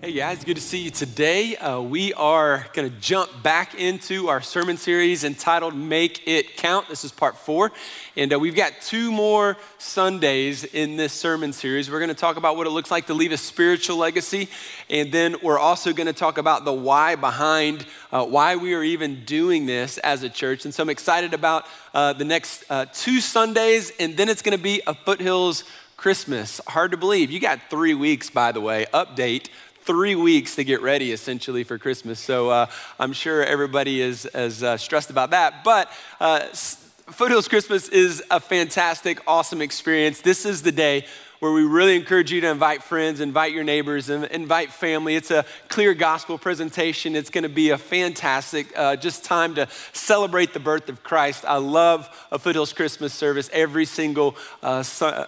Hey guys, good to see you today. Uh, we are going to jump back into our sermon series entitled Make It Count. This is part four. And uh, we've got two more Sundays in this sermon series. We're going to talk about what it looks like to leave a spiritual legacy. And then we're also going to talk about the why behind uh, why we are even doing this as a church. And so I'm excited about uh, the next uh, two Sundays. And then it's going to be a Foothills Christmas. Hard to believe. You got three weeks, by the way. Update three weeks to get ready essentially for Christmas. So uh, I'm sure everybody is as uh, stressed about that. But uh, Foothills Christmas is a fantastic, awesome experience. This is the day where we really encourage you to invite friends, invite your neighbors, and invite family. It's a clear gospel presentation. It's going to be a fantastic uh, just time to celebrate the birth of Christ. I love a Foothills Christmas service every single uh,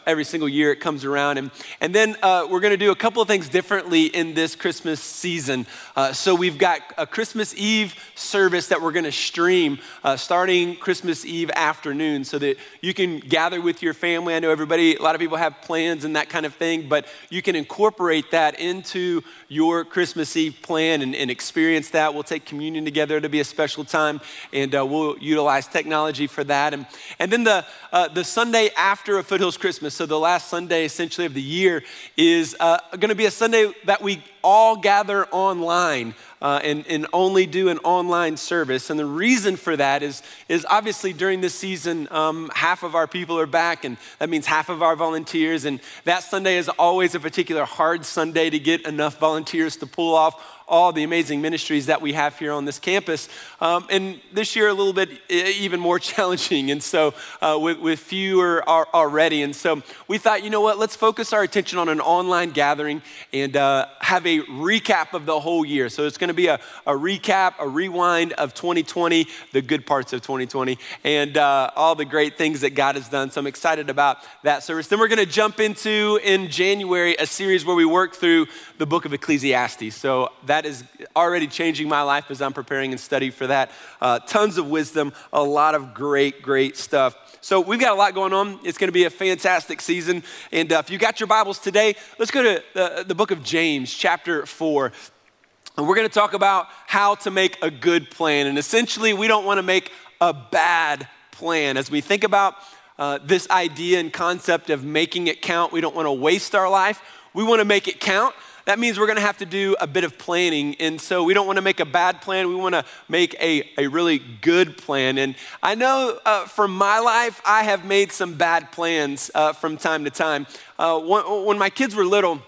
every single year it comes around, and and then uh, we're going to do a couple of things differently in this Christmas season. Uh, so we've got a Christmas Eve service that we're going to stream uh, starting Christmas Eve afternoon, so that you can gather with your family. I know everybody, a lot of people have plans plans and that kind of thing, but you can incorporate that into your Christmas Eve plan and, and experience that. We'll take communion together to be a special time, and uh, we'll utilize technology for that. And, and then the, uh, the Sunday after a Foothills Christmas, so the last Sunday essentially of the year, is uh, going to be a Sunday that we all gather online uh, and, and only do an online service. And the reason for that is, is obviously during this season, um, half of our people are back, and that means half of our volunteers. And that Sunday is always a particular hard Sunday to get enough volunteers to pull off all the amazing ministries that we have here on this campus. Um, and this year, a little bit even more challenging, and so uh, with, with fewer already. And so we thought, you know what, let's focus our attention on an online gathering and uh, have a recap of the whole year. So it's going to be a, a, recap, a rewind of 2020, the good parts of 2020, and uh, all the great things that God has done. So I'm excited about that service. Then we're going to jump into, in January, a series where we work through the book of Ecclesiastes. So that that is already changing my life as I'm preparing and studying for that. Uh, tons of wisdom, a lot of great, great stuff. So we've got a lot going on. It's going to be a fantastic season. And uh, if you got your Bibles today, let's go to the, the book of James, chapter 4. And we're going to talk about how to make a good plan. And essentially, we don't want to make a bad plan. As we think about uh, this idea and concept of making it count, we don't want to waste our life. We want to make it count that means we're gonna have to do a bit of planning. And so we don't wanna make a bad plan, we wanna make a, a really good plan. And I know uh, from my life, I have made some bad plans uh, from time to time. Uh, when, when, my kids were little,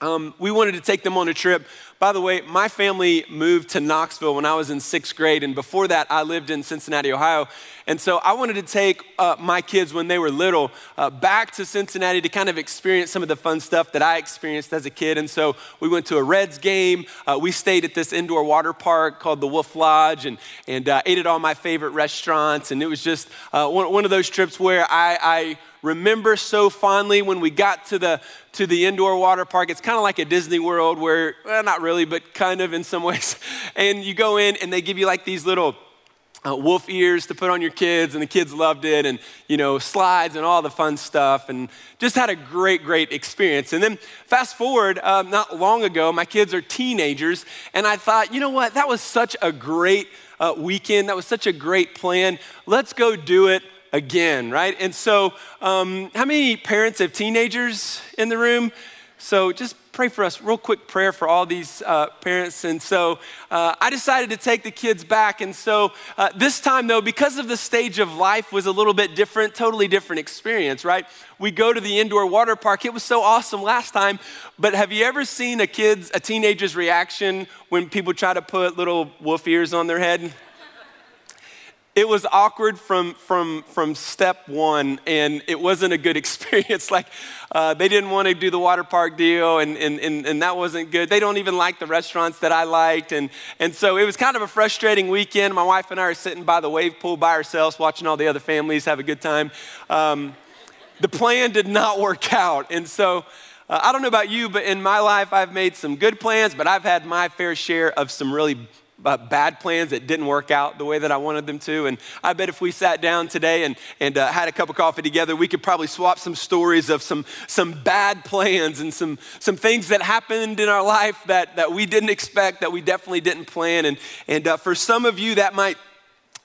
um, we wanted to take them on a trip. By the way, my family moved to Knoxville when I was in sixth grade, and before that, I lived in Cincinnati, Ohio. And so I wanted to take uh, my kids when they were little uh, back to Cincinnati to kind of experience some of the fun stuff that I experienced as a kid. And so we went to a Reds game. Uh, we stayed at this indoor water park called the Wolf Lodge and, and uh, ate at all my favorite restaurants. And it was just uh, one, one of those trips where I, I remember so fondly when we got to the to the indoor water park. It's kind of like a Disney World where, well, not really, but kind of in some ways. And you go in and they give you like these little uh, wolf ears to put on your kids, and the kids loved it, and you know, slides and all the fun stuff, and just had a great, great experience. And then fast forward, um, not long ago, my kids are teenagers, and I thought, you know what, that was such a great uh, weekend, that was such a great plan. Let's go do it again, right? And so, um, how many parents have teenagers in the room? So, just pray for us, real quick prayer for all these uh, parents. And so, uh, I decided to take the kids back. And so, uh, this time, though, because of the stage of life was a little bit different, totally different experience, right? We go to the indoor water park. It was so awesome last time. But have you ever seen a kid's, a teenager's reaction when people try to put little wolf ears on their head? It was awkward from from from step one and it wasn't a good experience. Like uh, they didn't want to do the water park deal and, and, and, and, that wasn't good. They don't even like the restaurants that i liked and, and so it was kind of a frustrating weekend. My wife and i are sitting by the wave pool by ourselves watching all the other families have a good time. Um, the plan did not work out and so uh, i don't know about you but in my life i've made some good plans but i've had my fair share of some really uh, bad plans that didn't work out the way that I wanted them to. And I bet if we sat down today and, and uh, had a cup of coffee together, we could probably swap some stories of some, some bad plans and some, some things that happened in our life that, that we didn't expect, that we definitely didn't plan. And, and uh, for some of you, that might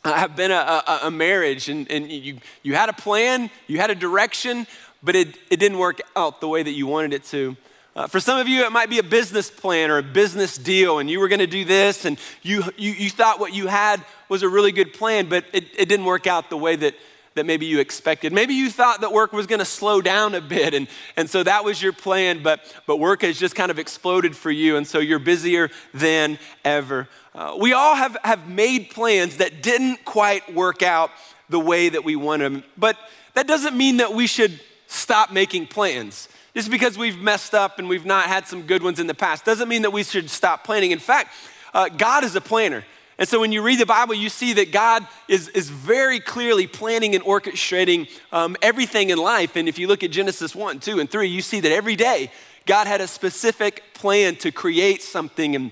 have been a, a, a marriage and, and you, you had a plan, you had a direction, but it, it didn't work out the way that you wanted it to. Uh, for some of you, it might be a business plan or a business deal, and you were going to do this, and you, you, you, thought what you had was a really good plan, but it, it didn't work out the way that, that maybe you expected. Maybe you thought that work was going to slow down a bit, and, and so that was your plan, but, but work has just kind of exploded for you, and so you're busier than ever. Uh, we all have, have made plans that didn't quite work out the way that we wanted them, but that doesn't mean that we should stop making plans. Just because we've messed up and we've not had some good ones in the past doesn't mean that we should stop planning. In fact, uh, God is a planner. And so when you read the Bible, you see that God is, is very clearly planning and orchestrating um, everything in life. And if you look at Genesis 1, 2, and 3, you see that every day God had a specific plan to create something. And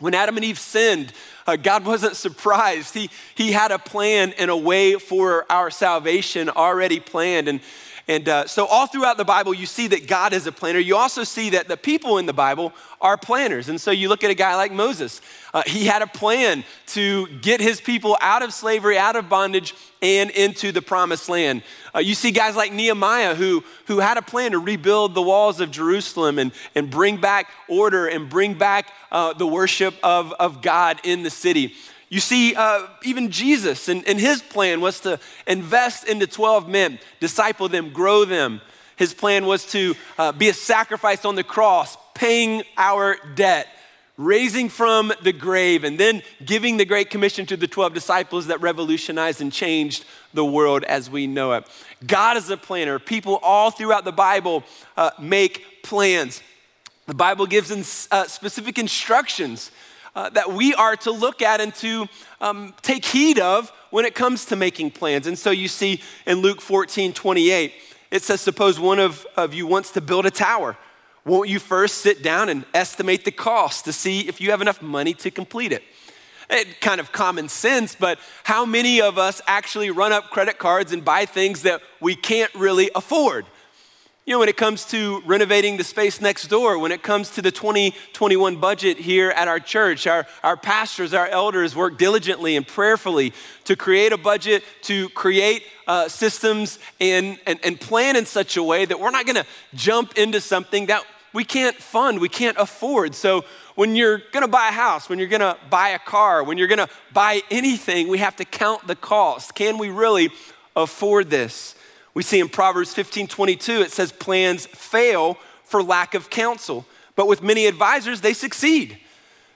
when Adam and Eve sinned, uh, God wasn't surprised. He, he had a plan and a way for our salvation already planned. And and uh, so, all throughout the Bible, you see that God is a planner. You also see that the people in the Bible are planners. And so, you look at a guy like Moses. Uh, he had a plan to get his people out of slavery, out of bondage, and into the promised land. Uh, you see guys like Nehemiah who, who had a plan to rebuild the walls of Jerusalem and, and bring back order and bring back uh, the worship of, of God in the city. You see, uh, even Jesus and, and his plan was to invest into 12 men, disciple them, grow them. His plan was to uh, be a sacrifice on the cross, paying our debt, raising from the grave, and then giving the Great Commission to the 12 disciples that revolutionized and changed the world as we know it. God is a planner. People all throughout the Bible uh, make plans. The Bible gives in, uh, specific instructions uh, that we are to look at and to um, take heed of when it comes to making plans. And so you see in Luke 14 28, it says, Suppose one of, of you wants to build a tower. Won't you first sit down and estimate the cost to see if you have enough money to complete it? It, kind of common sense, but how many of us actually run up credit cards and buy things that we can't really afford? You know, when it comes to renovating the space next door, when it comes to the 2021 budget here at our church, our, our pastors, our elders work diligently and prayerfully to create a budget, to create uh, systems and, and, and plan in such a way that we're not gonna jump into something that we can't fund, we can't afford. So when you're gonna buy a house, when you're gonna buy a car, when you're gonna buy anything, we have to count the cost. Can we really afford this? We see in Proverbs 15 22, it says, Plans fail for lack of counsel, but with many advisors, they succeed.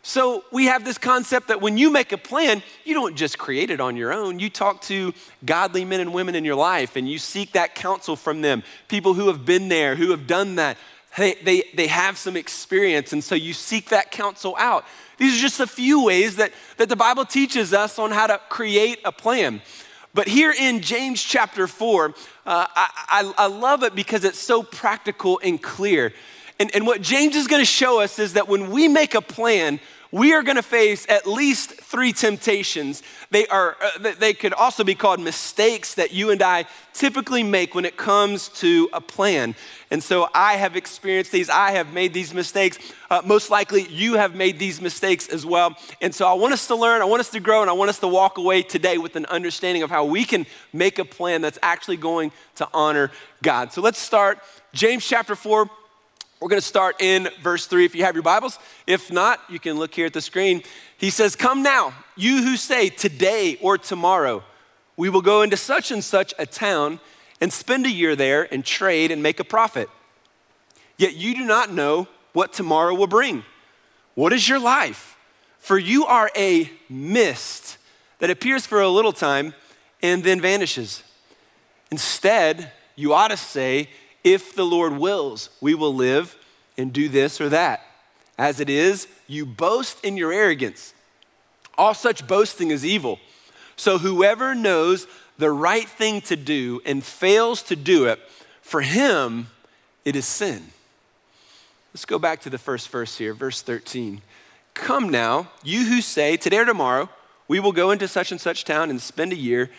So we have this concept that when you make a plan, you don't just create it on your own. You talk to godly men and women in your life and you seek that counsel from them, people who have been there, who have done that. They, they, they have some experience, and so you seek that counsel out. These are just a few ways that, that the Bible teaches us on how to create a plan. But here in James chapter 4, uh, I, I, I love it because it's so practical and clear. And, and what James is going to show us is that when we make a plan, we are going to face at least three temptations. They, are, uh, they could also be called mistakes that you and I typically make when it comes to a plan. And so I have experienced these, I have made these mistakes. Uh, most likely, you have made these mistakes as well. And so I want us to learn, I want us to grow, and I want us to walk away today with an understanding of how we can make a plan that's actually going to honor God. So let's start. James chapter 4, we're going to start in verse 3 if you have your Bibles. If not, you can look here at the screen. He says, Come now, you who say today or tomorrow, we will go into such and such a town and spend a year there and trade and make a profit. Yet you do not know what tomorrow will bring. What is your life? For you are a mist that appears for a little time and then vanishes. Instead, you ought to say, if the Lord wills, we will live and do this or that. As it is, you boast in your arrogance. All such boasting is evil. So whoever knows the right thing to do and fails to do it, for him it is sin. Let's go back to the first verse here, verse 13. Come now, you who say, Today or tomorrow, we will go into such and such town and spend a year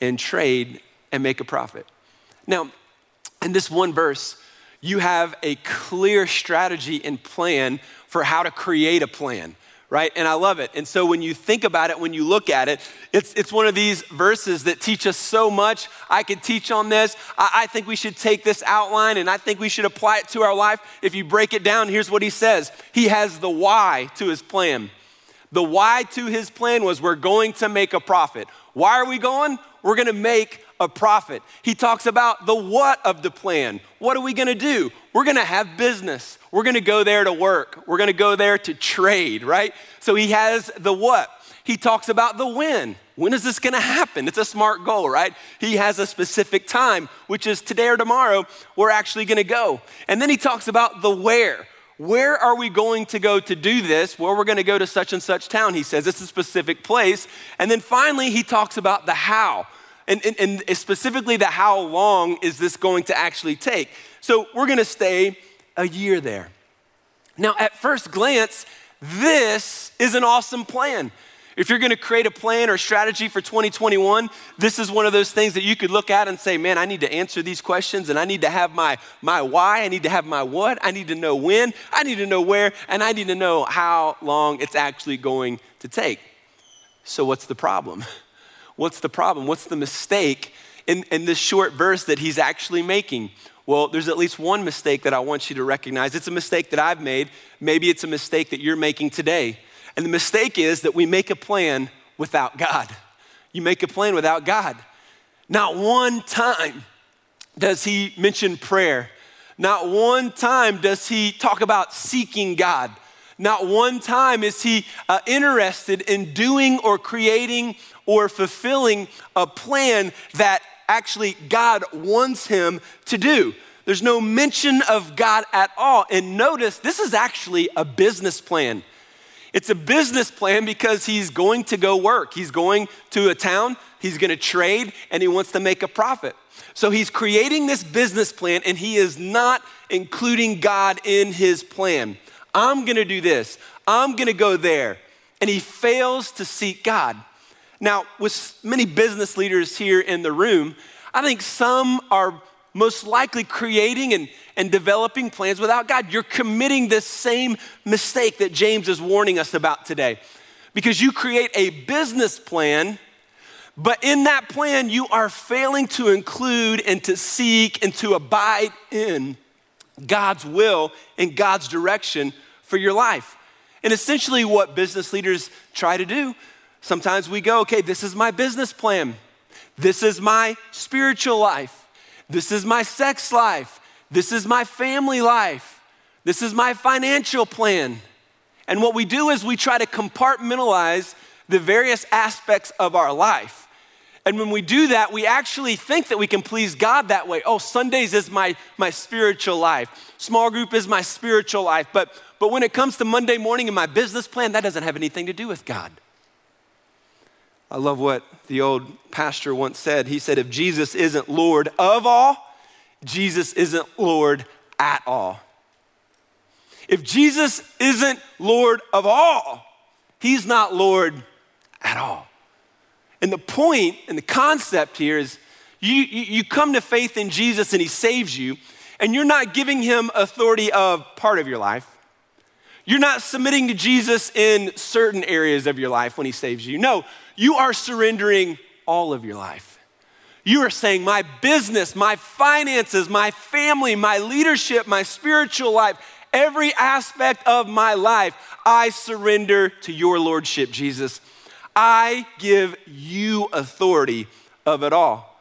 and trade and make a profit. Now, in this one verse, you have a clear strategy and plan for how to create a plan right? And I love it. And so when you think about it, when you look at it, it's, it's one of these verses that teach us so much. I could teach on this. I, I think we should take this outline and I think we should apply it to our life. If you break it down, here's what he says He has the why to his plan. The why to his plan was we're going to make a profit. Why are we going? We're going to make a profit. He talks about the what of the plan. What are we going to do? We're going to have business. We're going to go there to work. We're going to go there to trade, right? So he has the what. He talks about the when. When is this going to happen? It's a smart goal, right? He has a specific time, which is today or tomorrow, we're actually going to go. And then he talks about the where. Where are we going to go to do this? Well, we're going to go to such and such town, he says. It's a specific place. And then finally, he talks about the how. And, and, and specifically, the how long is this going to actually take? So we're gonna stay a year there. Now, at first glance, this is an awesome plan. If you're gonna create a plan or strategy for 2021, this is one of those things that you could look at and say, man, I need to answer these questions and I need to have my, my why, I need to have my what, I need to know when, I need to know where, and I need to know how long it's actually going to take. So, what's the problem? What's the problem? What's the mistake in, in this short verse that he's actually making? Well, there's at least one mistake that I want you to recognize. It's a mistake that I've made. Maybe it's a mistake that you're making today. And the mistake is that we make a plan without God. You make a plan without God. Not one time does he mention prayer. Not one time does he talk about seeking God. Not one time is he uh, interested in doing or creating or fulfilling a plan that actually God wants him to do. There's no mention of God at all. And notice this is actually a business plan. It's a business plan because he's going to go work. He's going to a town, he's going to trade, and he wants to make a profit. So he's creating this business plan and he is not including God in his plan. I'm going to do this, I'm going to go there. And he fails to seek God. Now, with many business leaders here in the room, I think some are most likely creating and, and developing plans without God. You're committing this same mistake that James is warning us about today. Because you create a business plan, but in that plan, you are failing to include and to seek and to abide in God's will and God's direction for your life. And essentially, what business leaders try to do Sometimes we go, okay, this is my business plan. This is my spiritual life. This is my sex life. This is my family life. This is my financial plan. And what we do is we try to compartmentalize the various aspects of our life. And when we do that, we actually think that we can please God that way. Oh, Sundays is my, my spiritual life. Small group is my spiritual life. But, but when it comes to Monday morning and my business plan, that doesn't have anything to do with God. I love what the old pastor once said. He said, If Jesus isn't Lord of all, Jesus isn't Lord at all. If Jesus isn't Lord of all, he's not Lord at all. And the point and the concept here is you, you, come to faith in Jesus and he saves you, and you're not giving him authority of part of your life. You're not submitting to Jesus in certain areas of your life when he saves you. No, you are surrendering all of your life. You are saying, My business, my finances, my family, my leadership, my spiritual life, every aspect of my life, I surrender to your Lordship, Jesus. I give you authority of it all.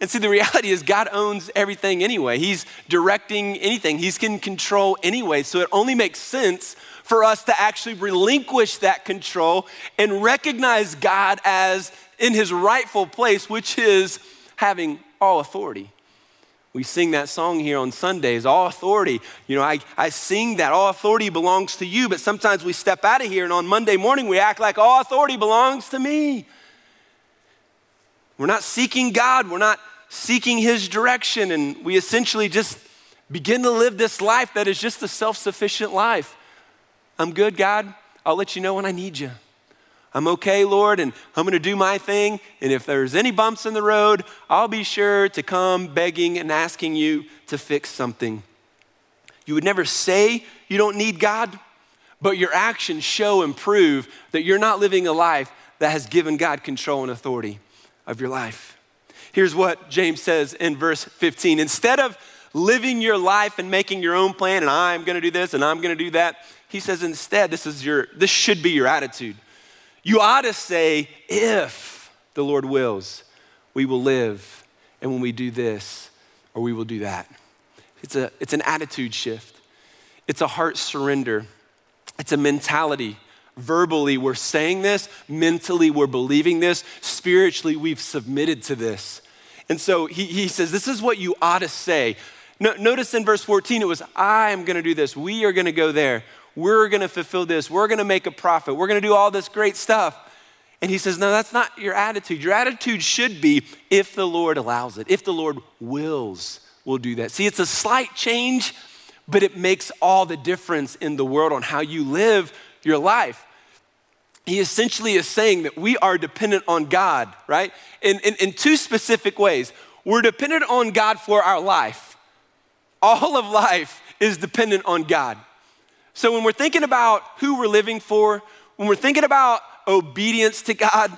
And see, the reality is, God owns everything anyway. He's directing anything, He's in control anyway. So it only makes sense for us to actually relinquish that control and recognize God as in his rightful place, which is having all authority. We sing that song here on Sundays, all authority. You know, I, I sing that all authority belongs to you, but sometimes we step out of here and on Monday morning we act like all authority belongs to me. We're not seeking God, we're not seeking His direction, and we essentially just begin to live this life that is just a self sufficient life. I'm good, God. I'll let you know when I need you. I'm okay, Lord, and I'm going to do my thing. And if there's any bumps in the road, I'll be sure to come begging and asking you to fix something. You would never say you don't need God, but your actions show and prove that you're not living a life that has given God control and authority of your life. Here's what James says in verse 15 instead of living your life and making your own plan, and I'm gonna do this and I'm gonna do that, he says instead, this is your, this should be your attitude. You ought to say, if the Lord wills, we will live. And when we do this, or we will do that. It's, a, it's an attitude shift, it's a heart surrender, it's a mentality. Verbally, we're saying this, mentally, we're believing this, spiritually, we've submitted to this. And so he, he says, This is what you ought to say. No, notice in verse 14, it was, I am gonna do this. We are gonna go there. We're gonna fulfill this. We're gonna make a profit. We're gonna do all this great stuff. And he says, No, that's not your attitude. Your attitude should be if the Lord allows it, if the Lord wills, we'll do that. See, it's a slight change, but it makes all the difference in the world on how you live your life. He essentially is saying that we are dependent on God, right? In, in, in two specific ways. We're dependent on God for our life. All of life is dependent on God. So when we're thinking about who we're living for, when we're thinking about obedience to God,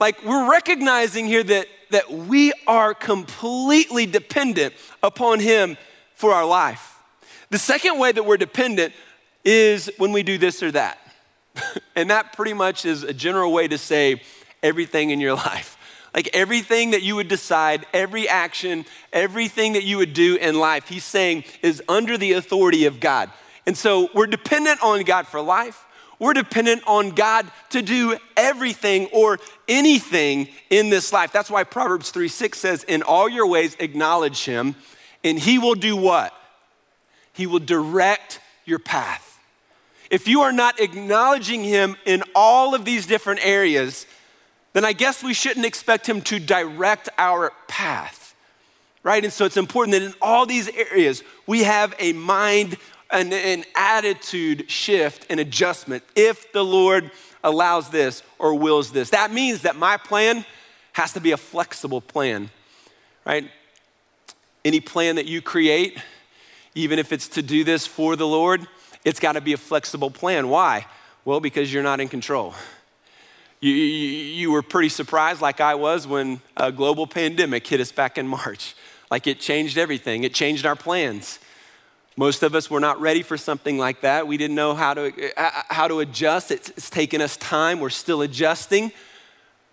like we're recognizing here that, that we are completely dependent upon Him for our life. The second way that we're dependent is when we do this or that. and that pretty much is a general way to say everything in your life. Like everything that you would decide, every action, everything that you would do in life, he's saying is under the authority of God. And so we're dependent on God for life. We're dependent on God to do everything or anything in this life. That's why Proverbs 3 6 says, In all your ways, acknowledge him, and he will do what? He will direct your path. If you are not acknowledging Him in all of these different areas, then I guess we shouldn't expect Him to direct our path, right? And so it's important that in all these areas, we have a mind, an, an attitude shift and adjustment if the Lord allows this or wills this. That means that my plan has to be a flexible plan, right? Any plan that you create, even if it's to do this for the Lord, it's got to be a flexible plan. Why? Well, because you're not in control. You, you, you, were pretty surprised, like I was, when a global pandemic hit us back in March. Like it changed everything, it changed our plans. Most of us were not ready for something like that. We didn't know how to, how to adjust. It's, it's taken us time. We're still adjusting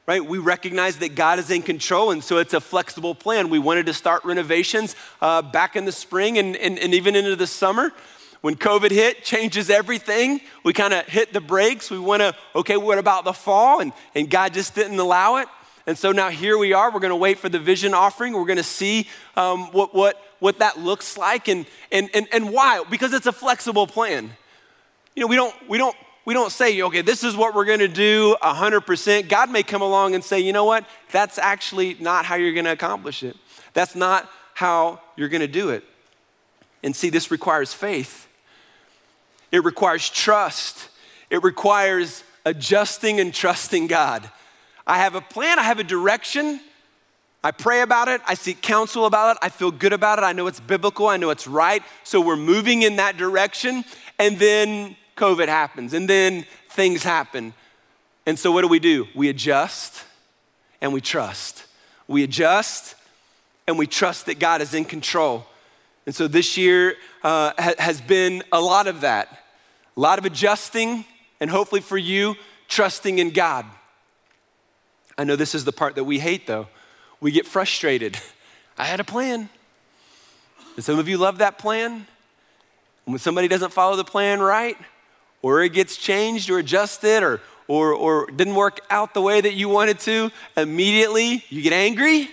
right? We recognize that God is in control, and so it's a flexible plan. We wanted to start renovations uh, back in the spring and, and, and even into the summer. When COVID hit, changes everything. We kind of hit the brakes. We want to, okay, what about the fall? And, and God just didn't allow it. And so now here we are. We're going to wait for the vision offering. We're going to see um, what, what, what that looks like and, and, and, and why. Because it's a flexible plan. You know, we don't, we don't we don't say, okay, this is what we're gonna do 100%. God may come along and say, you know what? That's actually not how you're gonna accomplish it. That's not how you're gonna do it. And see, this requires faith, it requires trust, it requires adjusting and trusting God. I have a plan, I have a direction. I pray about it, I seek counsel about it, I feel good about it, I know it's biblical, I know it's right. So we're moving in that direction. And then COVID happens, and then things happen. And so, what do we do? We adjust and we trust. We adjust and we trust that God is in control. And so, this year uh, ha- has been a lot of that a lot of adjusting, and hopefully for you, trusting in God. I know this is the part that we hate, though. We get frustrated. I had a plan. And some of you love that plan. when somebody doesn't follow the plan right, or it gets changed or adjusted or, or, or didn't work out the way that you wanted to, immediately you get angry.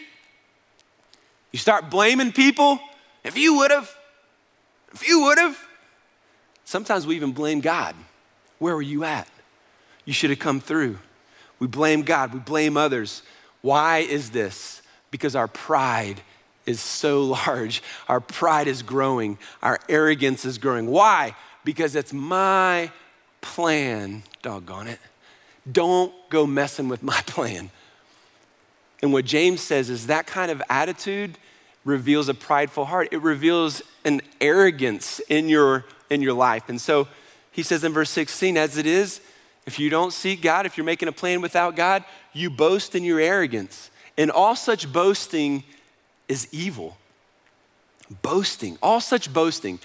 You start blaming people. If you would have, if you would have. Sometimes we even blame God. Where were you at? You should have come through. We blame God, we blame others. Why is this? Because our pride is so large. Our pride is growing, our arrogance is growing. Why? Because it's my plan, doggone it. Don't go messing with my plan. And what James says is that kind of attitude reveals a prideful heart. It reveals an arrogance in your in your life. And so he says in verse 16, as it is, if you don't seek God, if you're making a plan without God, you boast in your arrogance. And all such boasting is evil. Boasting, all such boasting.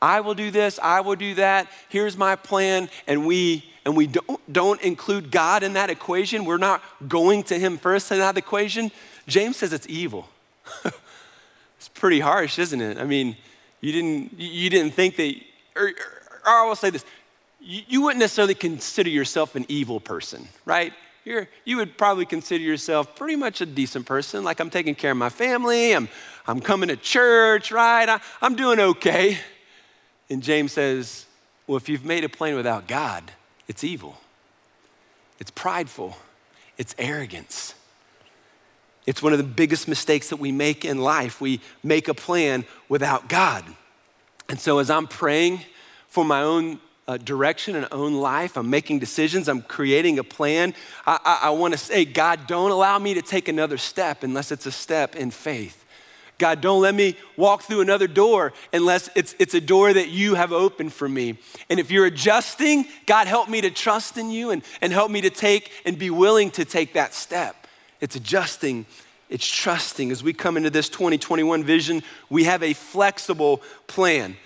I will do this, I will do that, here's my plan, and we and we don't, don't include God in that equation, we're not going to Him first in that equation, James says it's evil. it's pretty harsh, isn't it? I mean, you didn't, you didn't think that, or, or, I will say this, you, you wouldn't necessarily consider yourself an evil person, right? You're, you would probably consider yourself pretty much a decent person. Like, I'm taking care of my family, I'm, I'm coming to church, right? I, I'm doing okay. And James says, Well, if you've made a plan without God, it's evil, it's prideful, it's arrogance. It's one of the biggest mistakes that we make in life. We make a plan without God. And so, as I'm praying for my own uh, direction and own life, I'm making decisions, I'm creating a plan, I, I, I want to say, God, don't allow me to take another step unless it's a step in faith. God, don't let me walk through another door unless it's, it's a door that you have opened for me. And if you're adjusting, God, help me to trust in you and, and help me to take and be willing to take that step. It's adjusting, it's trusting. As we come into this 2021 vision, we have a flexible plan.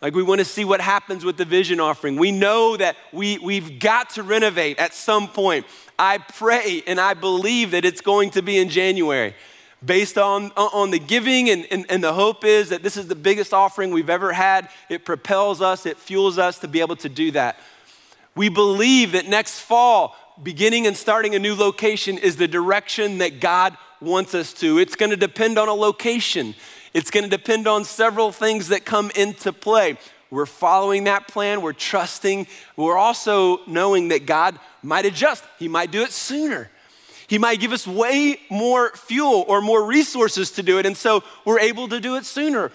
Like we want to see what happens with the vision offering. We know that we, we've got to renovate at some point. I pray and I believe that it's going to be in January based on, on the giving, and, and, and, the hope is that this is the biggest offering we've ever had. It propels us, it fuels us to be able to do that. We believe that next fall, beginning and starting a new location is the direction that God wants us to. It's gonna depend on a location, it's gonna depend on several things that come into play. We're following that plan, we're trusting, we're also knowing that God might adjust, He might do it sooner. He might give us way more fuel or more resources to do it, and so we're able to do it sooner.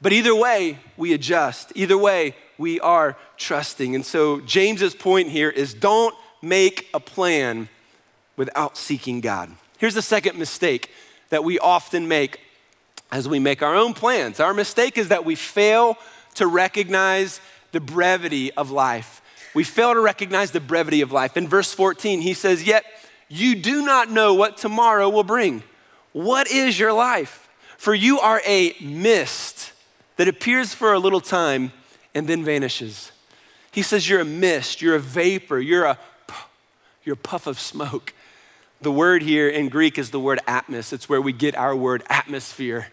But either way, we adjust. Either way, we are trusting. And so James's point here is don't make a plan without seeking God. Here's the second mistake that we often make as we make our own plans. Our mistake is that we fail to recognize the brevity of life. We fail to recognize the brevity of life. In verse 14, he says, Yet you do not know what tomorrow will bring. What is your life? For you are a mist that appears for a little time and then vanishes. He says, You're a mist, you're a vapor, you're a, you're a puff of smoke. The word here in Greek is the word atmos. It's where we get our word atmosphere.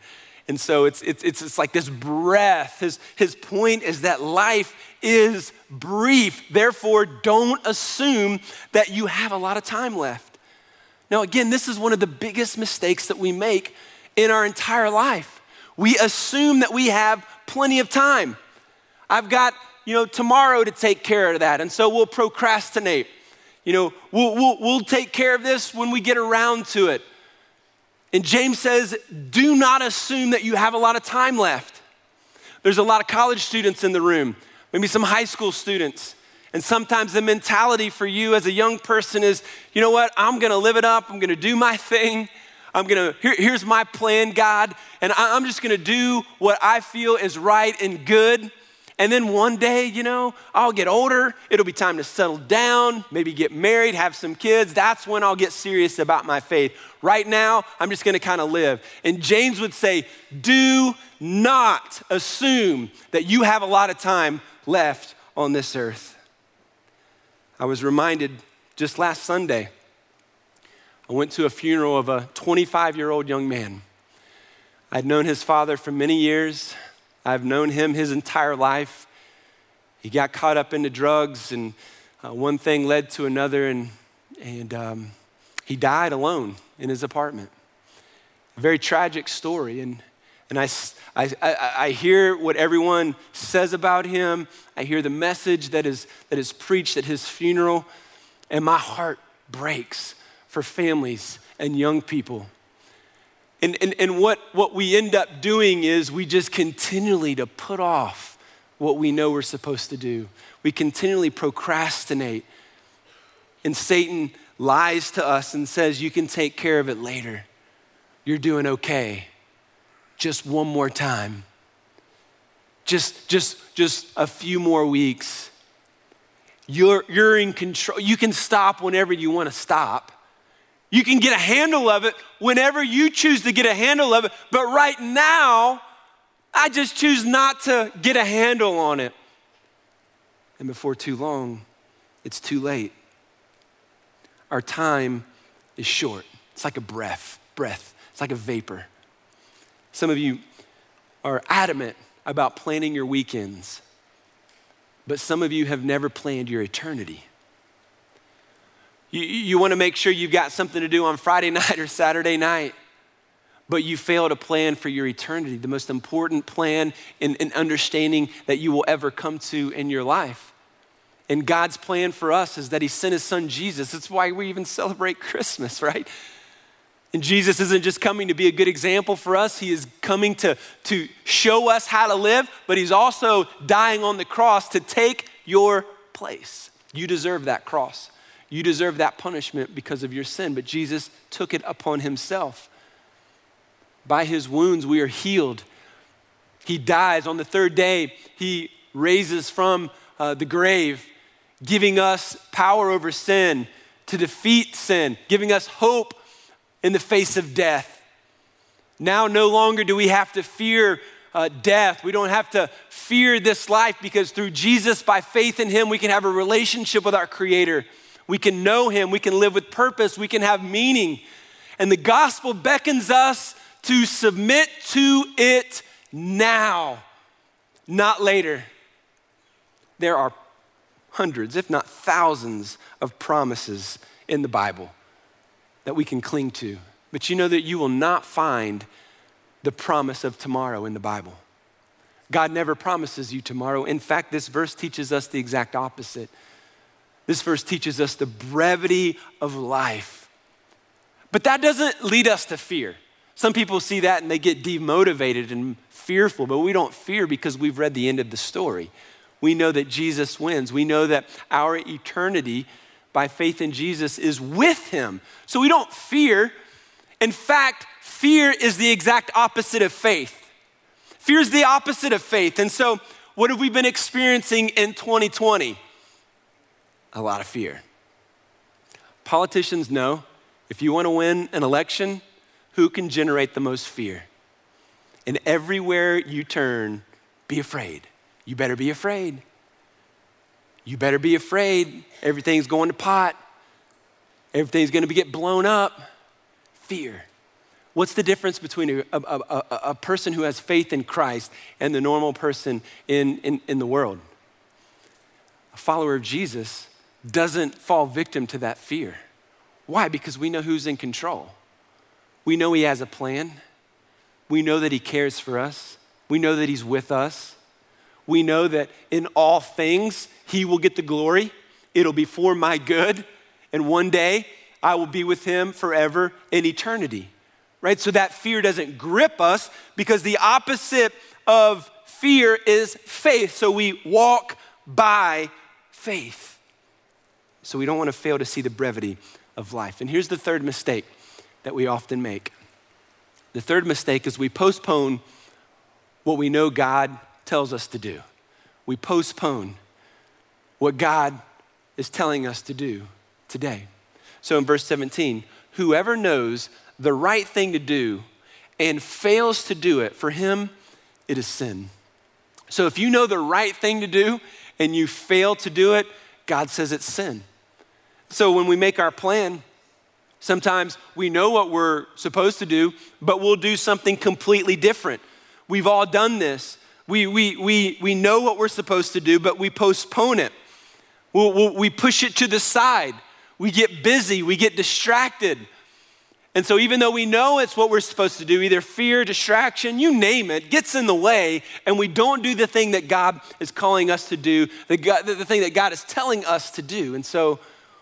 And so it's, it's, it's, it's like this breath. His, his point is that life is brief. Therefore, don't assume that you have a lot of time left. Now, again, this is one of the biggest mistakes that we make in our entire life. We assume that we have plenty of time. I've got, you know, tomorrow to take care of that. And so we'll procrastinate. You know, we'll, we'll, we'll take care of this when we get around to it. And James says, do not assume that you have a lot of time left. There's a lot of college students in the room, maybe some high school students. And sometimes the mentality for you as a young person is, you know what, I'm gonna live it up, I'm gonna do my thing. I'm gonna, here, here's my plan, God, and I, I'm just gonna do what I feel is right and good. And then one day, you know, I'll get older. It'll be time to settle down, maybe get married, have some kids. That's when I'll get serious about my faith. Right now, I'm just gonna kind of live. And James would say, Do not assume that you have a lot of time left on this earth. I was reminded just last Sunday, I went to a funeral of a 25 year old young man. I'd known his father for many years. I've known him his entire life. He got caught up into drugs, and uh, one thing led to another, and, and um, he died alone in his apartment. A very tragic story. And, and I, I, I, hear what everyone says about him, I hear the message that is, that is preached at his funeral, and my heart breaks for families and young people and, and, and what, what we end up doing is we just continually to put off what we know we're supposed to do. We continually procrastinate. And Satan lies to us and says, You can take care of it later. You're doing okay. Just one more time. Just, just, just a few more weeks. You're, you're in control. You can stop whenever you want to stop. You can get a handle of it whenever you choose to get a handle of it. But right now, I just choose not to get a handle on it. And before too long, it's too late. Our time is short. It's like a breath, breath. It's like a vapor. Some of you are adamant about planning your weekends, but some of you have never planned your eternity. You, you want to make sure you've got something to do on Friday night or Saturday night, but you fail to plan for your eternity, the most important plan and, understanding that you will ever come to in your life. And God's plan for us is that He sent His Son Jesus. That's why we even celebrate Christmas, right? And Jesus isn't just coming to be a good example for us, He is coming to, to show us how to live, but He's also dying on the cross to take your place. You deserve that cross. You deserve that punishment because of your sin, but Jesus took it upon Himself. By His wounds, we are healed. He dies. On the third day, He raises from uh, the grave, giving us power over sin, to defeat sin, giving us hope in the face of death. Now, no longer do we have to fear uh, death. We don't have to fear this life because through Jesus, by faith in Him, we can have a relationship with our Creator. We can know Him. We can live with purpose. We can have meaning. And the gospel beckons us to submit to it now, not later. There are hundreds, if not thousands, of promises in the Bible that we can cling to. But you know that you will not find the promise of tomorrow in the Bible. God never promises you tomorrow. In fact, this verse teaches us the exact opposite. This verse teaches us the brevity of life. But that doesn't lead us to fear. Some people see that and they get demotivated and fearful, but we don't fear because we've read the end of the story. We know that Jesus wins. We know that our eternity by faith in Jesus is with him. So we don't fear. In fact, fear is the exact opposite of faith. Fear is the opposite of faith. And so, what have we been experiencing in 2020? A lot of fear. Politicians know if you want to win an election, who can generate the most fear? And everywhere you turn, be afraid. You better be afraid. You better be afraid. Everything's going to pot. Everything's going to get blown up. Fear. What's the difference between a, a, a, a, person who has faith in Christ and the normal person in, in, in the world? A follower of Jesus doesn't fall victim to that fear. Why? Because we know who's in control. We know He has a plan. We know that He cares for us. We know that He's with us. We know that in all things, he will get the glory. It'll be for my good. And one day, I will be with him forever in eternity. Right? So that fear doesn't grip us because the opposite of fear is faith. So we walk by faith. So we don't want to fail to see the brevity of life. And here's the third mistake that we often make the third mistake is we postpone what we know God tells us to do. We postpone what God is telling us to do today. So in verse 17, whoever knows the right thing to do and fails to do it, for him it is sin. So if you know the right thing to do and you fail to do it, God says it's sin. So when we make our plan, sometimes we know what we're supposed to do, but we'll do something completely different. We've all done this. We, we, we, we know what we're supposed to do, but we postpone it. We'll, we'll, we push it to the side. We get busy, we get distracted. And so, even though we know it's what we're supposed to do, either fear, distraction, you name it, gets in the way, and we don't do the thing that God is calling us to do, the, the thing that God is telling us to do. And so,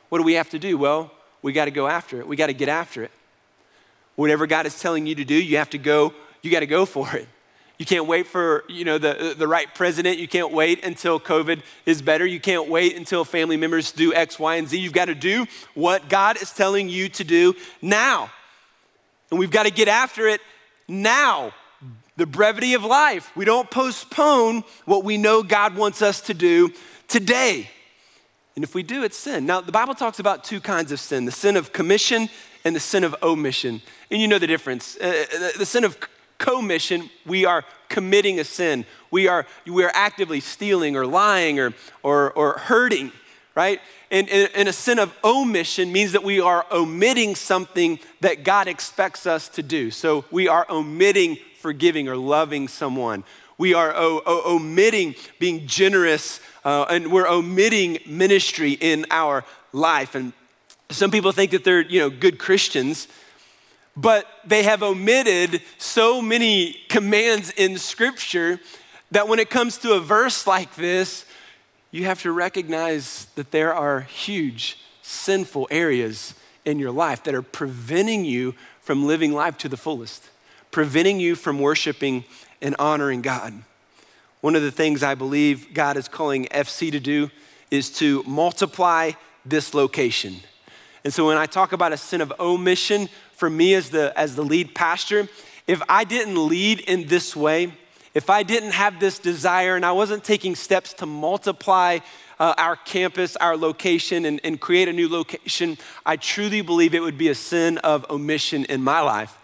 what do we have to do? Well, we got to go after it. We got to get after it. Whatever God is telling you to do, you have to go, you got to go for it. You can't wait for you know, the, the right president. You can't wait until COVID is better. You can't wait until family members do X, Y, and Z. You've got to do what God is telling you to do now. And we've got to get after it now. The brevity of life. We don't postpone what we know God wants us to do today. And if we do, it's sin. Now, the Bible talks about two kinds of sin the sin of commission and the sin of omission. And you know the difference. Uh, uh the sin of commission, we are committing a sin. We are, we are actively stealing or lying or, or, or hurting, right? And, and, and a sin of omission means that we are omitting something that God expects us to do. So we are omitting forgiving or loving someone. We are o- o- omitting being generous uh, and we're omitting ministry in our life. And some people think that they're, you know, good Christians but they have omitted so many commands in Scripture that when it comes to a verse like this, you have to recognize that there are huge sinful areas in your life that are preventing you from living life to the fullest, preventing you from worshiping and honoring God. One of the things I believe God is calling FC to do is to multiply this location. And so when I talk about a sin of omission, for me as the, as the lead pastor, if I didn't lead in this way, if I didn't have this desire and I wasn't taking steps to multiply uh, our campus, our location, and, and create a new location, I truly believe it would be a sin of omission in my life.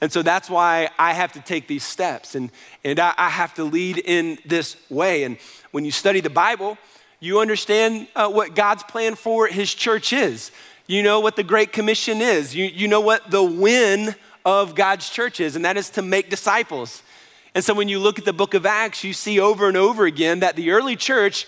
And so that's why I have to take these steps and, and I, I have to lead in this way. And when you study the Bible, you understand uh, what God's plan for his church is. You know what the Great Commission is. You, you know what the win of God's church is, and that is to make disciples. And so when you look at the book of Acts, you see over and over again that the early church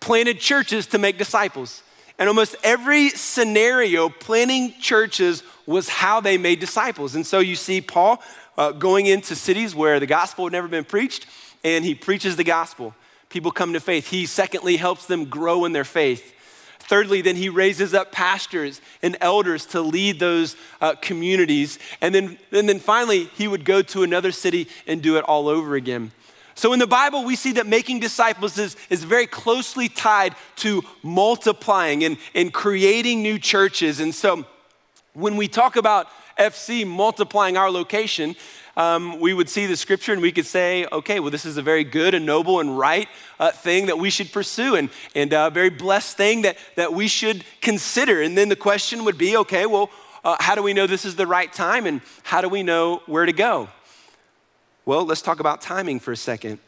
planted churches to make disciples. And almost every scenario, planting churches was how they made disciples. And so you see Paul uh, going into cities where the gospel had never been preached, and he preaches the gospel. People come to faith. He, secondly, helps them grow in their faith. Thirdly, then he raises up pastors and elders to lead those uh, communities. And then, and then finally, he would go to another city and do it all over again. So in the Bible, we see that making disciples is, is very closely tied to multiplying and, and creating new churches. And so when we talk about FC multiplying our location, um, we would see the scripture and we could say, okay, well, this is a very good and noble and right uh, thing that we should pursue and, and a very blessed thing that, that we should consider. And then the question would be, okay, well, uh, how do we know this is the right time and how do we know where to go? Well, let's talk about timing for a second.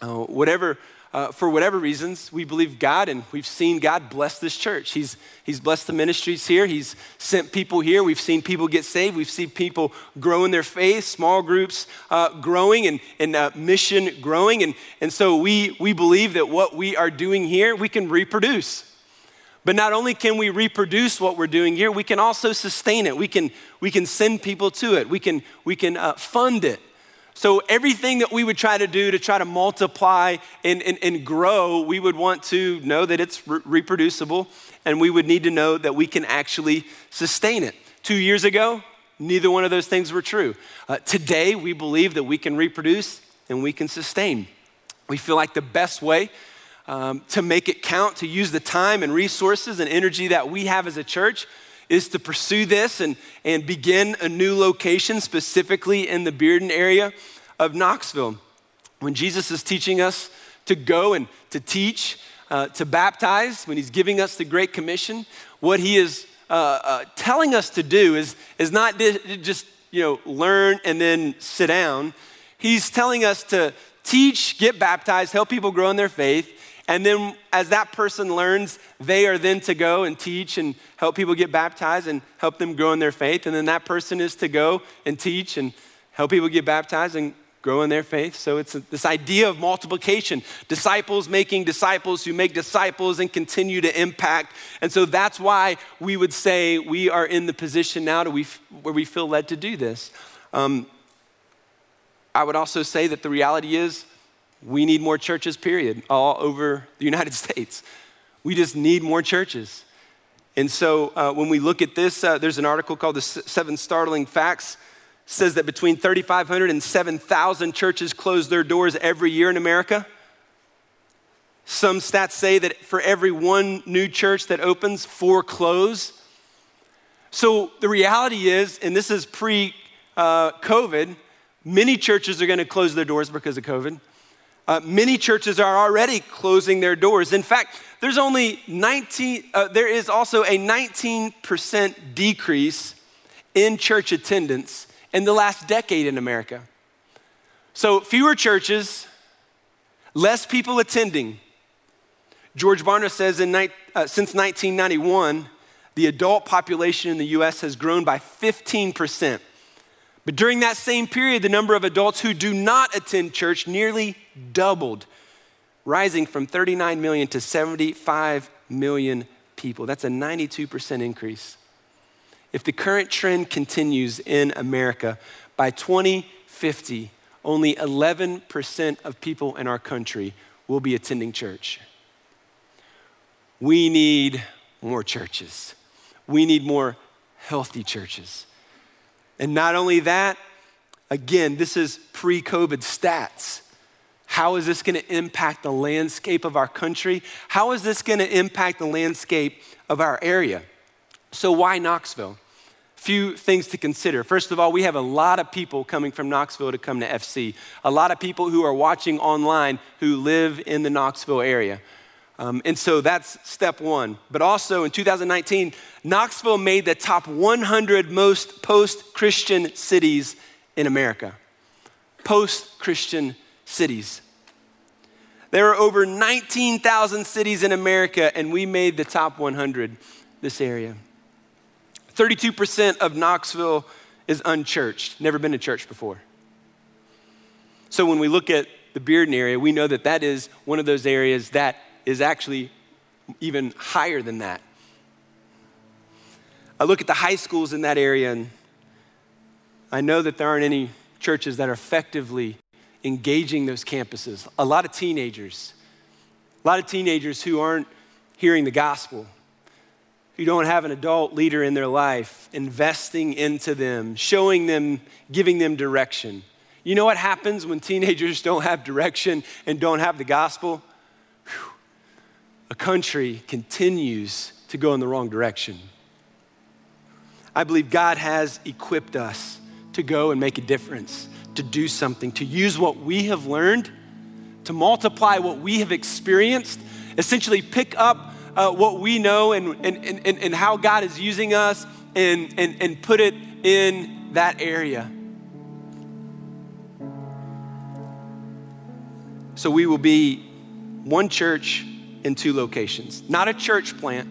Uh, whatever uh, for whatever reasons, we believe God and we've seen God bless this church. He's, he's blessed the ministries here. He's sent people here. We've seen people get saved. We've seen people grow in their faith, small groups uh, growing and, and uh, mission growing. And, and so we, we believe that what we are doing here, we can reproduce. But not only can we reproduce what we're doing here, we can also sustain it. We can, we can send people to it. We can, we can uh, fund it. So, everything that we would try to do to try to multiply and, and, and grow, we would want to know that it's re- reproducible and we would need to know that we can actually sustain it. Two years ago, neither one of those things were true. Uh, today, we believe that we can reproduce and we can sustain. We feel like the best way um, to make it count, to use the time and resources and energy that we have as a church, is to pursue this and, and begin a new location, specifically in the Bearden area of Knoxville. When Jesus is teaching us to go and to teach, uh, to baptize, when he's giving us the Great Commission, what he is uh, uh, telling us to do is, is not just you know, learn and then sit down. He's telling us to teach, get baptized, help people grow in their faith, and then, as that person learns, they are then to go and teach and help people get baptized and help them grow in their faith. And then that person is to go and teach and help people get baptized and grow in their faith. So it's this idea of multiplication disciples making disciples who make disciples and continue to impact. And so that's why we would say we are in the position now we, where we feel led to do this. Um, I would also say that the reality is we need more churches, period, all over the United States. We just need more churches. And so uh, when we look at this, uh, there's an article called The Seven Startling Facts says that between 3,500 and 7,000 churches close their doors every year in America. Some stats say that for every one new church that opens, four close. So the reality is, and this is pre uh, COVID, many churches are going to close their doors because of COVID. Uh, many churches are already closing their doors. In fact, there's only 19, uh, there is also a 19% decrease in church attendance in the last decade in America. So fewer churches, less people attending. George Barna says in, uh, since 1991, the adult population in the US has grown by 15%. But during that same period, the number of adults who do not attend church nearly doubled, rising from 39 million to 75 million people. That's a 92% increase. If the current trend continues in America, by 2050, only 11% of people in our country will be attending church. We need more churches. We need more healthy churches. And not only that, again, this is pre COVID stats. How is this going to impact the landscape of our country? How is this going to impact the landscape of our area? So, why Knoxville? Few things to consider. First of all, we have a lot of people coming from Knoxville to come to FC. A lot of people who are watching online who live in the Knoxville area. Um, and so that's step one. But also in 2019, Knoxville made the top 100 most post Christian cities in America. Post Christian cities. There are over 19,000 cities in America, and we made the top 100 this area. 32% of Knoxville is unchurched, never been to church before. So when we look at the Bearden area, we know that that is one of those areas that is actually even higher than that. I look at the high schools in that area and I know that there aren't any churches that are effectively engaging those campuses. A lot of teenagers, a lot of teenagers who aren't hearing the gospel, who don't have an adult leader in their life investing into them, showing them, giving them direction. You know what happens when teenagers don't have direction and don't have the gospel? a country continues to go in the wrong direction. I believe God has equipped us to go and make a difference, to do something, to use what we have learned, to multiply what we have experienced, essentially pick up uh, what we know and, and, and, and how God is using us and, and, and put it in that area. So we will be one church in two locations, not a church plant.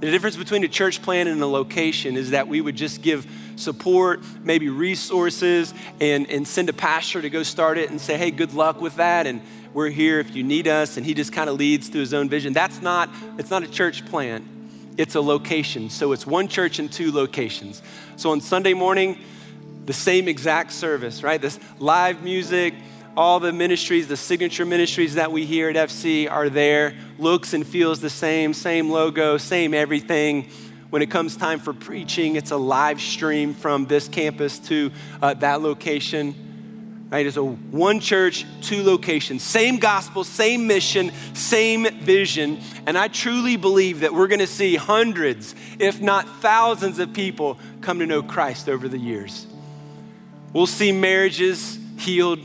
The difference between a church plant and a location is that we would just give support, maybe resources, and, and send a pastor to go start it and say, hey, good luck with that. And we're here if you need us. And he just kind of leads through his own vision. That's not, it's not a church plant, it's a location. So it's one church in two locations. So on Sunday morning, the same exact service, right? This live music, all the ministries, the signature ministries that we hear at FC are there. Looks and feels the same, same logo, same everything. When it comes time for preaching, it's a live stream from this campus to uh, that location. Right? It's a one church, two locations, same gospel, same mission, same vision. And I truly believe that we're going to see hundreds, if not thousands, of people come to know Christ over the years. We'll see marriages healed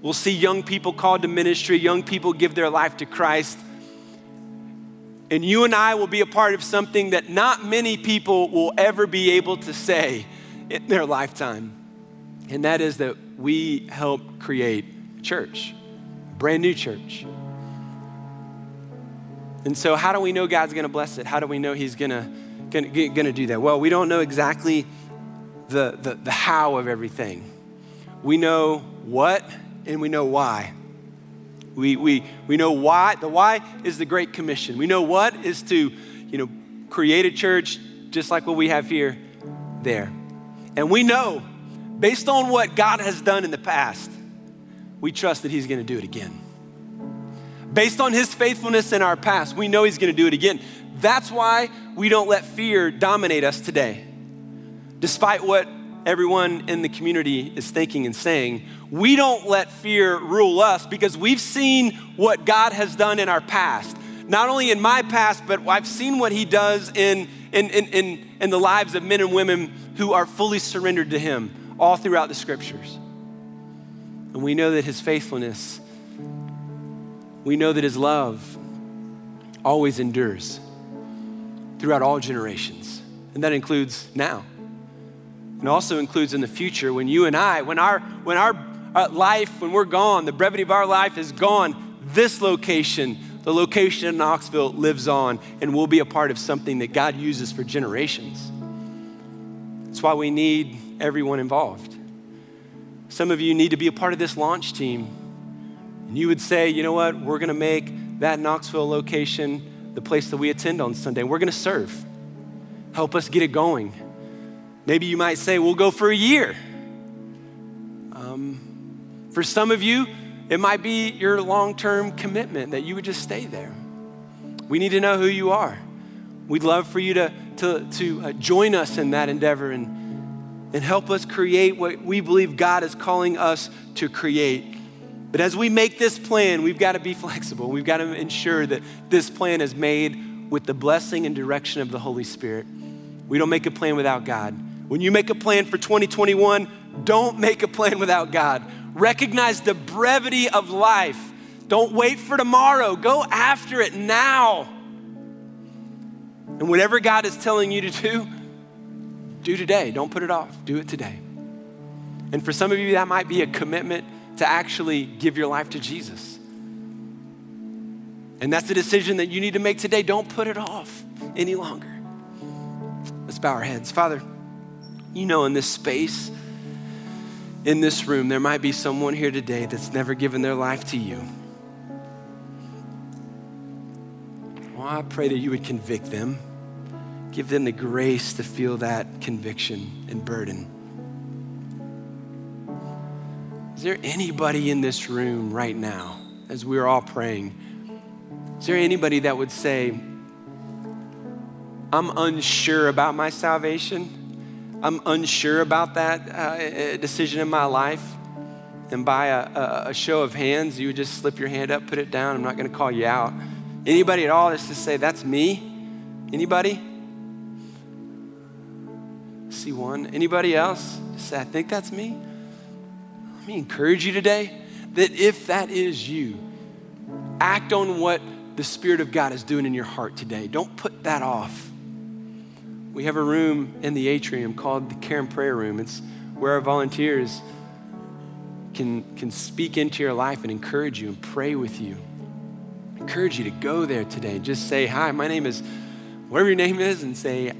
We'll see young people called to ministry, young people give their life to Christ. And you and I will be a part of something that not many people will ever be able to say in their lifetime. And that is that we help create a church, a brand new church. And so, how do we know God's gonna bless it? How do we know He's gonna, gonna, gonna do that? Well, we don't know exactly the, the, the how of everything. We know what and we know why. We, we, we know why. The why is the Great Commission. We know what is to, you know, create a church just like what we have here, there. And we know, based on what God has done in the past, we trust that He's going to do it again. Based on His faithfulness in our past, we know He's going to do it again. That's why we don't let fear dominate us today. Despite what everyone in the community is thinking and saying. We don't let fear rule us because we've seen what God has done in our past. Not only in my past, but I've seen what He does in, in, in, in, in the lives of men and women who are fully surrendered to Him all throughout the scriptures. And we know that His faithfulness, we know that His love always endures throughout all generations. And that includes now. And also includes in the future when you and I, when our, when our uh, life, when we're gone, the brevity of our life is gone, this location, the location in Knoxville, lives on and will be a part of something that God uses for generations. That's why we need everyone involved. Some of you need to be a part of this launch team. And you would say, you know what, we're going to make that Knoxville location the place that we attend on Sunday. We're going to serve. Help us get it going. Maybe you might say, we'll go for a year. Um, for some of you, it might be your long term commitment that you would just stay there. We need to know who you are. We'd love for you to, to, to uh, join us in that endeavor and, and help us create what we believe God is calling us to create. But as we make this plan, we've got to be flexible. We've got to ensure that this plan is made with the blessing and direction of the Holy Spirit. We don't make a plan without God. When you make a plan for 2021, don't make a plan without God. Recognize the brevity of life. Don't wait for tomorrow. Go after it now. And whatever God is telling you to do, do today. Don't put it off. Do it today. And for some of you, that might be a commitment to actually give your life to Jesus. And that's the decision that you need to make today. Don't put it off any longer. Let's bow our heads. Father, you know, in this space, in this room, there might be someone here today that's never given their life to you. Well, I pray that you would convict them, give them the grace to feel that conviction and burden. Is there anybody in this room right now, as we're all praying, is there anybody that would say, I'm unsure about my salvation? I'm unsure about that uh, decision in my life, and by a, a, show of hands, you would just slip your hand up, put it down. I'm not going to call you out. Anybody at all just to say, that's me? Anybody? See one. Anybody else? Say, I think that's me. Let me encourage you today that if that is you, act on what the Spirit of God is doing in your heart today. Don't put that off. We have a room in the atrium called the Care and Prayer Room. It's where our volunteers can, can speak into your life and encourage you and pray with you. I encourage you to go there today. And just say, Hi, my name is whatever your name is, and say,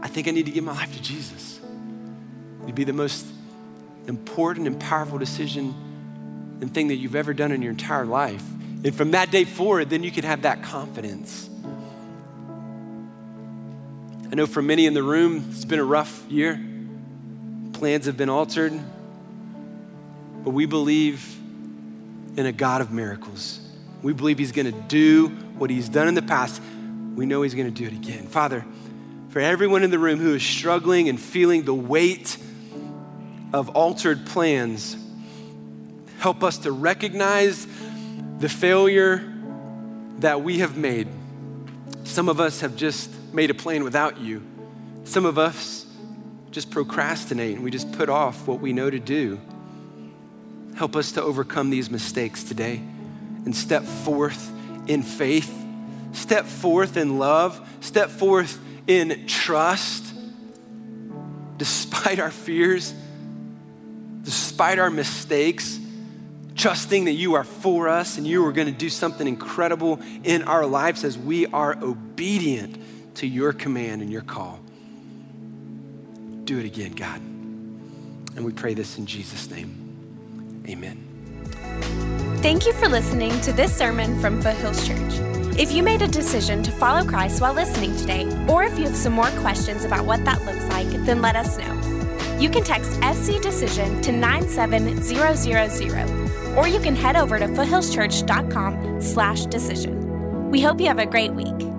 I think I need to give my life to Jesus. It'd be the most important and powerful decision and thing that you've ever done in your entire life. And from that day forward, then you can have that confidence I know for many in the room, it's been a rough year. Plans have been altered. But we believe in a God of miracles. We believe He's going to do what He's done in the past. We know He's going to do it again. Father, for everyone in the room who is struggling and feeling the weight of altered plans, help us to recognize the failure that we have made. Some of us have just made a plan without you. Some of us just procrastinate and we just put off what we know to do. Help us to overcome these mistakes today and step forth in faith, step forth in love, step forth in trust, despite our fears, despite our mistakes trusting that you are for us and you are going to do something incredible in our lives as we are obedient to your command and your call. Do it again, God. And we pray this in Jesus' name. Amen. Thank you for listening to this sermon from Foothills Church. If you made a decision to follow Christ while listening today, or if you have some more questions about what that looks like, then let us know. You can text FC Decision to 97000, or you can head over to foothillschurch.com slash decision. We hope you have a great week.